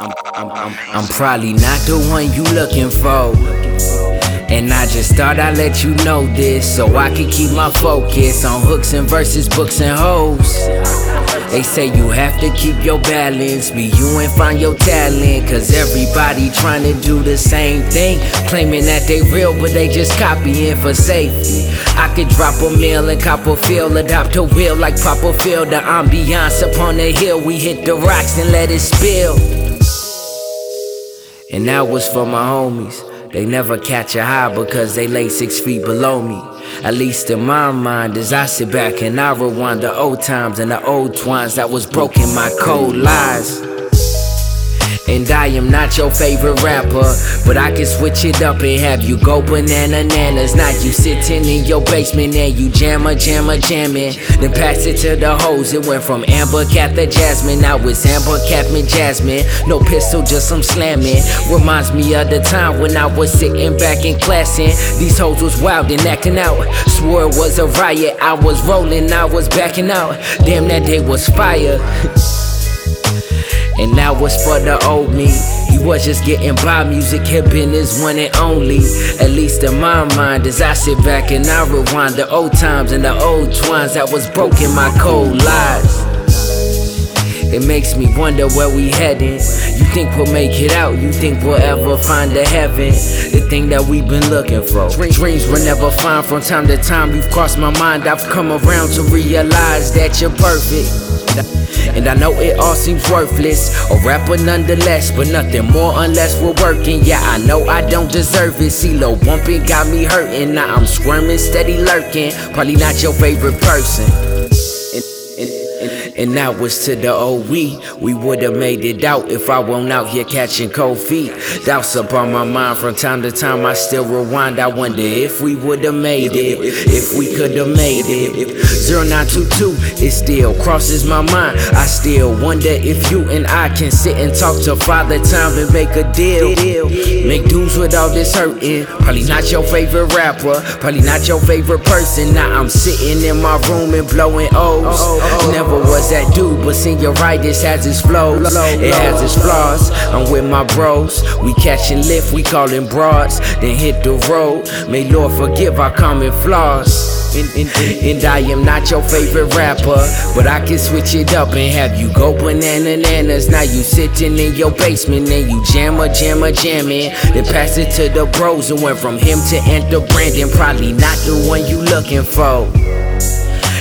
I'm, I'm, I'm probably not the one you looking for. And I just thought I'd let you know this so I can keep my focus on hooks and verses, books and hoes. They say you have to keep your balance, be you and find your talent. Cause everybody trying to do the same thing, claiming that they real, but they just copying for safety. I could drop a mill in Copperfield, adopt a wheel like Papa Phil. The ambiance upon the hill, we hit the rocks and let it spill. And that was for my homies. They never catch a high because they lay six feet below me. At least in my mind, as I sit back and I rewind the old times and the old twines that was broken, my cold lies. And I am not your favorite rapper, but I can switch it up and have you go banana nanas. Now you sitting in your basement and you jammer, jammer, jamming. Then pass it to the hoes. It went from Amber Cat to Jasmine. Now it's Amber Catman Jasmine. No pistol, just some slamming. Reminds me of the time when I was sitting back in class and these hoes was wild and acting out. Swore it was a riot. I was rolling, I was backing out. Damn, that day was fire. And that was for the old me. He was just getting by, music had been his one and only. At least in my mind, as I sit back and I rewind the old times and the old twines that was broken, my cold lies. It makes me wonder where we heading. You think we'll make it out? You think we'll ever find the heaven? The thing that we've been looking for. Dreams will never find from time to time. You've crossed my mind. I've come around to realize that you're perfect. And I know it all seems worthless. A rapper nonetheless, but nothing more unless we're working. Yeah, I know I don't deserve it. See, low bumping got me hurting. Now I'm squirming, steady lurking. Probably not your favorite person. And that was to the old we. Would've made it out if I weren't out here catching cold feet. Doubts upon my mind from time to time. I still rewind. I wonder if we would've made it, if we could've made it. 0922, it still crosses my mind. I still wonder if you and I can sit and talk to Father Time and make a deal. Make dues with all this hurting. Probably not your favorite rapper, probably not your favorite person. Now I'm sitting in my room and blowing O's. Never was that dude, but senioritis has its flows. It has its flaws. I'm with my bros. We catching lift, we calling broads. Then hit the road. May Lord forgive our common flaws. And, I am not your favorite rapper, but I can switch it up and have you go banana nanas. Now you sitting in your basement and you jammer, jammer, jamming. Then pass it to the bros and went from him to enter Brandon. Probably not the one you looking for.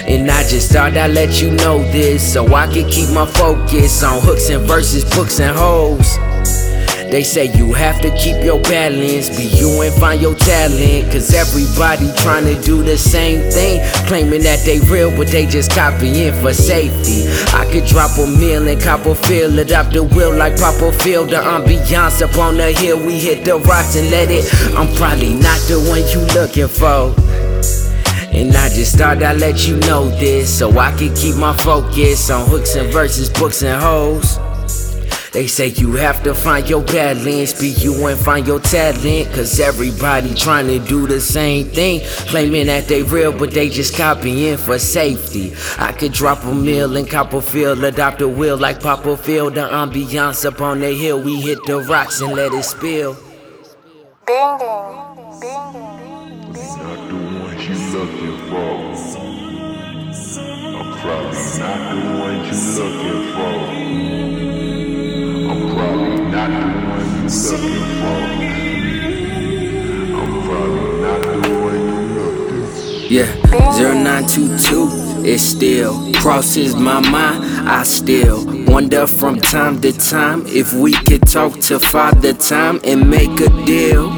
And I just thought I'd let you know this so I can keep my focus on hooks and verses, books and hoes. They say you have to keep your balance, be you and find your talent. Cause everybody trying to do the same thing, claiming that they real, but they just copying for safety. I could drop a mill in Copperfield, adopt the wheel like Papa Phil. The ambiance up on the hill, we hit the rocks and let it. I'm probably not the one you looking for. And I just thought I'd let you know this so I can keep my focus on hooks and verses, books and hoes. They say you have to find your balance, be you and find your talent. Cause everybody trying to do the same thing, claiming that they real, but they just copying for safety. I could drop a mill in Copperfield, adopt a wheel like Papa Phil. The ambiance up on the hill, we hit the rocks and let it spill. Bing not the ones you looking for. I'm probably not the one you looking for. I'm probably not the one you looking for. Yeah, 0922, it still crosses my mind. I still wonder from time to time if we could talk to Father Time and make a deal.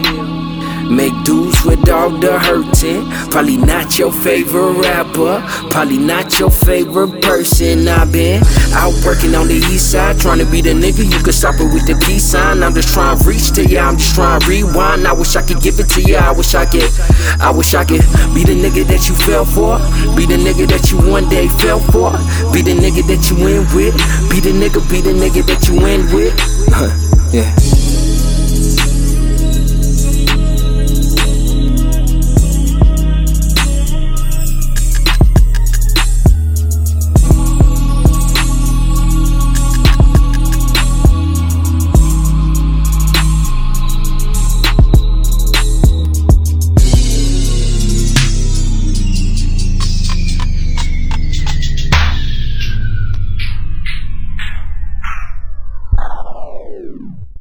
Make dues with all the hurting. Probably not your favorite rapper. Probably not your favorite person. I've been out working on the east side. Trying to be the nigga you could stop it with the peace sign. I'm just trying to reach to ya. I'm just trying to rewind. I wish I could give it to ya. I wish I could. I wish I could be the nigga that you fell for. Be the nigga that you one day fell for. Be the nigga that you win with. Be the nigga, be the nigga that you win with. yeah.